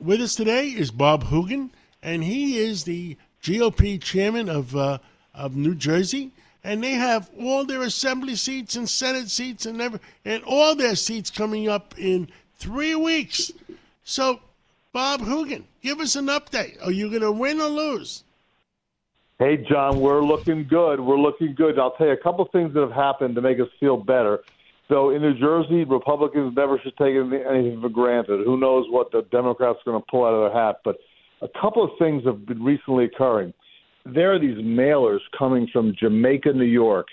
with us today is Bob Hugin, and he is the GOP chairman of uh, of New Jersey. And they have all their assembly seats and senate seats and every, and all their seats coming up in three weeks. So, Bob Hugin, give us an update. Are you going to win or lose? Hey, John, we're looking good. We're looking good. I'll tell you a couple things that have happened to make us feel better. So in New Jersey, Republicans never should take anything for granted. Who knows what the Democrats are going to pull out of their hat? But a couple of things have been recently occurring. There are these mailers coming from Jamaica, New York,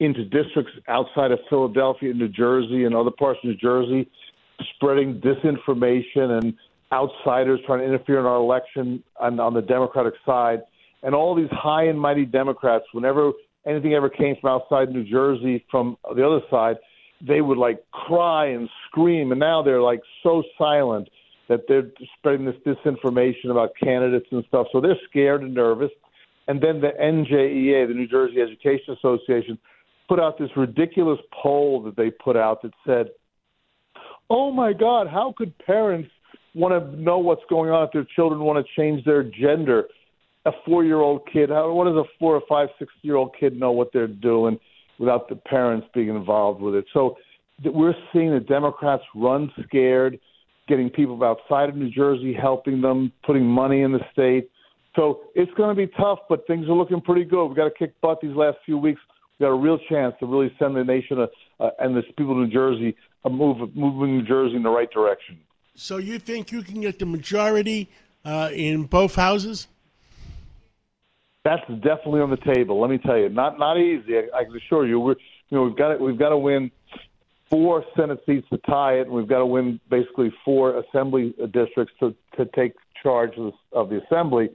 into districts outside of Philadelphia, New Jersey, and other parts of New Jersey, spreading disinformation and outsiders trying to interfere in our election on, on the Democratic side – and all these high and mighty Democrats, whenever anything ever came from outside New Jersey from the other side, they would like cry and scream, and now they're like so silent that they're spreading this disinformation about candidates and stuff. So they're scared and nervous. And then the NJEA, the New Jersey Education Association, put out this ridiculous poll that they put out that said, "Oh my God, how could parents want to know what's going on if their children want to change their gender?" a four year old kid, how, what does a four or five, six year old kid know what they're doing without the parents being involved with it? So we're seeing the Democrats run scared, getting people outside of New Jersey helping them, putting money in the state. So it's going to be tough, but things are looking pretty good. We've got to kick butt these last few weeks. We've got a real chance to really send the nation uh, uh, and the people of New Jersey a move, moving New Jersey in the right direction. So you think you can get the majority uh, in both houses? That's definitely on the table. Let me tell you, not not easy. I, I can assure you. We're you know we've got to, we've got to win four Senate seats to tie it, and we've got to win basically four Assembly districts to to take charge of the, of the Assembly.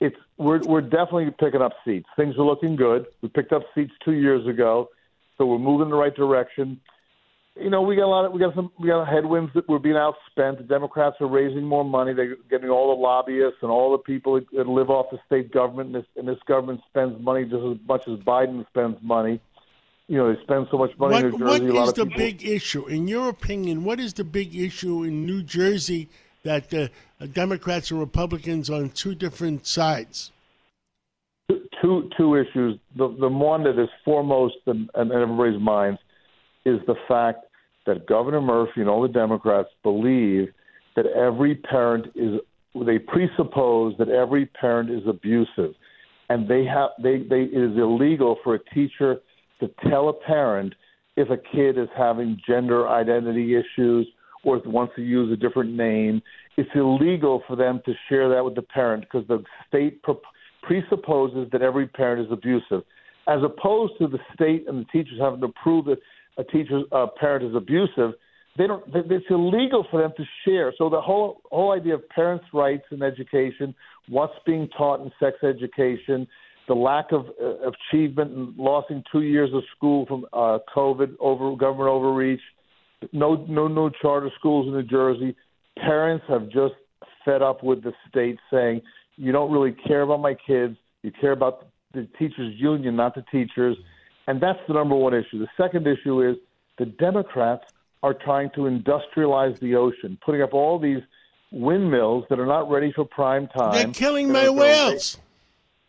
It's we're we're definitely picking up seats. Things are looking good. We picked up seats two years ago, so we're moving in the right direction you know, we got a lot of we got some we got headwinds that we're being outspent. The Democrats are raising more money. They're getting all the lobbyists and all the people that live off the state government, and this, and this government spends money just as much as Biden spends money. You know, they spend so much money what, in New Jersey. What is the people... big issue, in your opinion? What is the big issue in New Jersey that uh, Democrats and Republicans on two different sides? Two two issues. The the one that is foremost in, in everybody's minds is the fact that Governor Murphy and all the Democrats believe that every parent is they presuppose that every parent is abusive. And they have they, they it is illegal for a teacher to tell a parent if a kid is having gender identity issues or wants to use a different name. It's illegal for them to share that with the parent because the state pre- presupposes that every parent is abusive. As opposed to the state and the teachers having to prove that a teacher a parent is abusive, they don't. It's illegal for them to share. So the whole whole idea of parents' rights in education, what's being taught in sex education, the lack of uh, achievement and losing two years of school from uh, COVID, over government overreach, no no no charter schools in New Jersey. Parents have just fed up with the state saying you don't really care about my kids. You care about the teachers union, not the teachers. And that's the number one issue. The second issue is the Democrats are trying to industrialize the ocean, putting up all these windmills that are not ready for prime time. They're killing my whales.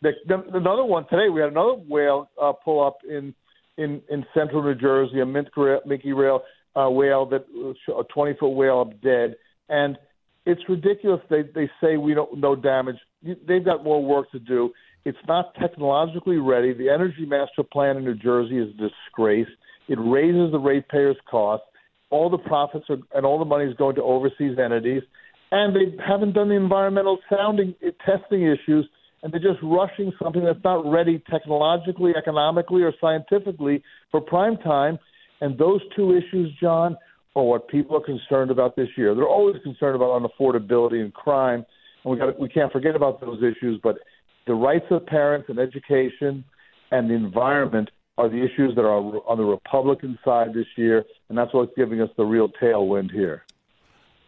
The, the, another one today. We had another whale uh, pull up in in in central New Jersey, a minke rail uh, whale that a twenty foot whale up dead, and it's ridiculous. They they say we don't no damage. They've got more work to do. It's not technologically ready. The Energy Master Plan in New Jersey is a disgrace. It raises the ratepayers' costs. All the profits are, and all the money is going to overseas entities, and they haven't done the environmental sounding uh, testing issues, and they're just rushing something that's not ready technologically, economically, or scientifically for prime time. And those two issues, John, are what people are concerned about this year. They're always concerned about unaffordability and crime, and we got we can't forget about those issues, but the rights of parents and education and the environment are the issues that are on the Republican side this year, and that's what's giving us the real tailwind here.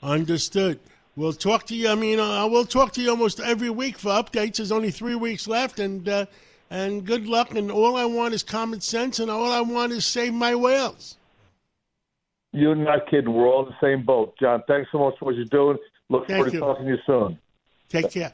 Understood. We'll talk to you. I mean, uh, we'll talk to you almost every week for updates. There's only three weeks left, and uh, and good luck. And all I want is common sense, and all I want is save my whales. You're not kidding. We're all in the same boat, John. Thanks so much for what you're doing. Look Thank forward you. to talking to you soon. Take care.